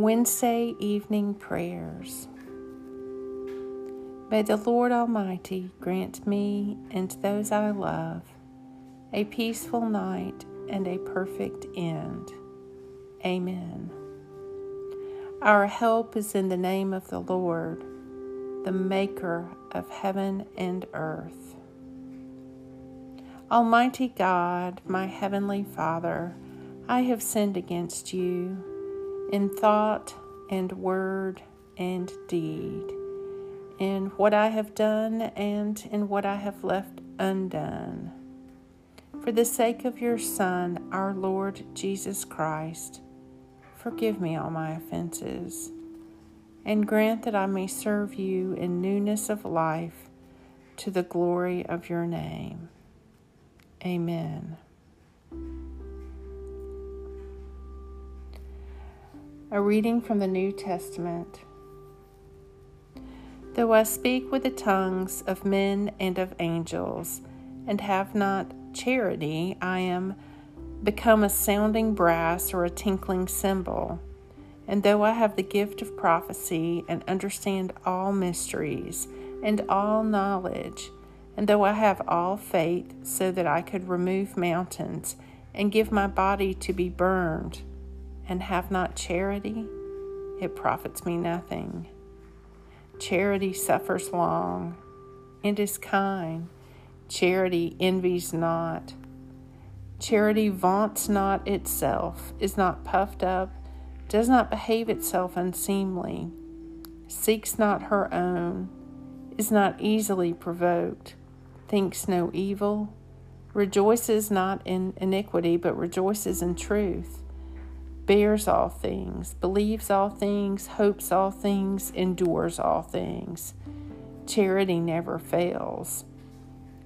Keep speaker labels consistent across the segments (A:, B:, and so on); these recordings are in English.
A: Wednesday evening prayers. May the Lord Almighty grant me and those I love a peaceful night and a perfect end. Amen. Our help is in the name of the Lord, the Maker of heaven and earth. Almighty God, my Heavenly Father, I have sinned against you in thought and word and deed, in what I have done and in what I have left undone. For the sake of your Son, our Lord Jesus Christ, forgive me all my offenses, and grant that I may serve you in newness of life to the glory of your name. Amen. A reading from the New Testament. Though I speak with the tongues of men and of angels, and have not charity, I am become a sounding brass or a tinkling cymbal. And though I have the gift of prophecy and understand all mysteries and all knowledge, and though I have all faith so that I could remove mountains and give my body to be burned, and have not charity, it profits me nothing. Charity suffers long and is kind. Charity envies not. Charity vaunts not itself, is not puffed up, does not behave itself unseemly, seeks not her own, is not easily provoked, thinks no evil, rejoices not in iniquity, but rejoices in truth bears all things, believes all things, hopes all things, endures all things. Charity never fails.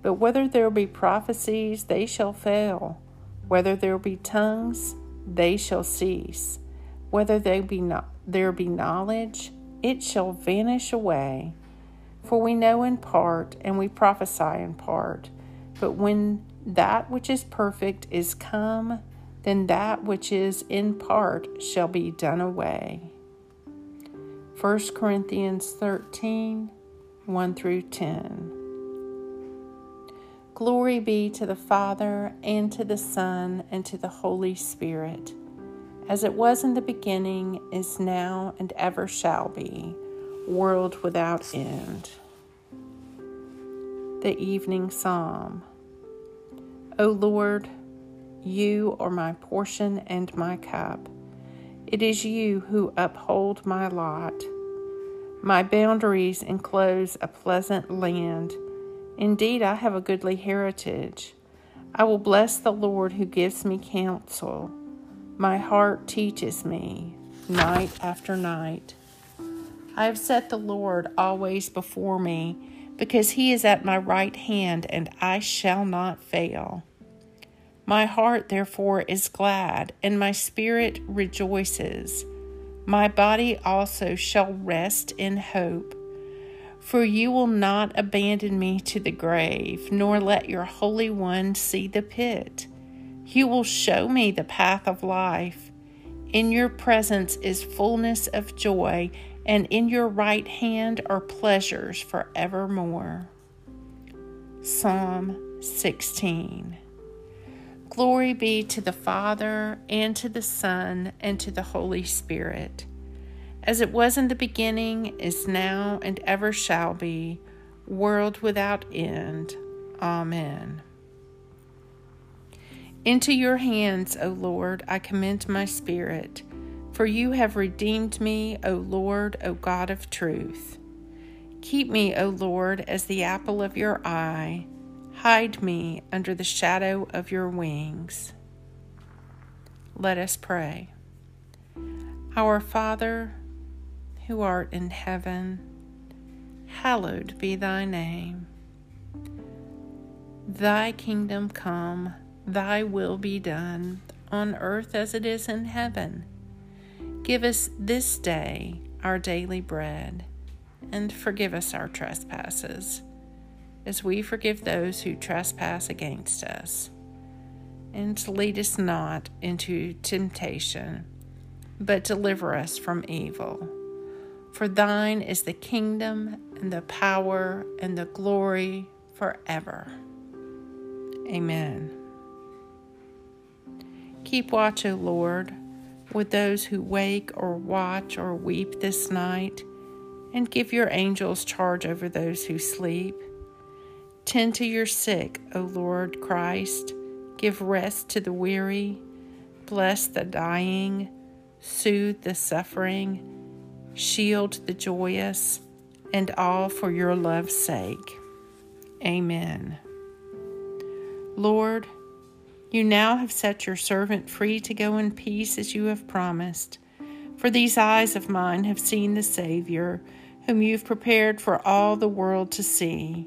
A: But whether there be prophecies, they shall fail. Whether there be tongues, they shall cease. Whether there be, no- there be knowledge, it shall vanish away. For we know in part, and we prophesy in part. But when that which is perfect is come, then that which is in part shall be done away. 1 Corinthians 13 1 through 10. Glory be to the Father, and to the Son, and to the Holy Spirit, as it was in the beginning, is now, and ever shall be, world without end. The Evening Psalm. O Lord, you are my portion and my cup. It is you who uphold my lot. My boundaries enclose a pleasant land. Indeed, I have a goodly heritage. I will bless the Lord who gives me counsel. My heart teaches me night after night. I have set the Lord always before me, because he is at my right hand, and I shall not fail. My heart, therefore, is glad, and my spirit rejoices. My body also shall rest in hope. For you will not abandon me to the grave, nor let your Holy One see the pit. You will show me the path of life. In your presence is fullness of joy, and in your right hand are pleasures forevermore. Psalm 16. Glory be to the Father, and to the Son, and to the Holy Spirit, as it was in the beginning, is now, and ever shall be, world without end. Amen. Into your hands, O Lord, I commend my spirit, for you have redeemed me, O Lord, O God of truth. Keep me, O Lord, as the apple of your eye Hide me under the shadow of your wings. Let us pray. Our Father, who art in heaven, hallowed be thy name. Thy kingdom come, thy will be done, on earth as it is in heaven. Give us this day our daily bread, and forgive us our trespasses as we forgive those who trespass against us. And lead us not into temptation, but deliver us from evil. For thine is the kingdom and the power and the glory forever. Amen. Keep watch, O Lord, with those who wake or watch or weep this night, and give your angels charge over those who sleep. Tend to your sick, O Lord Christ. Give rest to the weary. Bless the dying soothe the suffering, shield the joyous, and all for your love's sake. Amen. Lord, you now have set your servant free to go in peace as you have promised. For these eyes of mine have seen the Savior, whom you've prepared for all the world to see,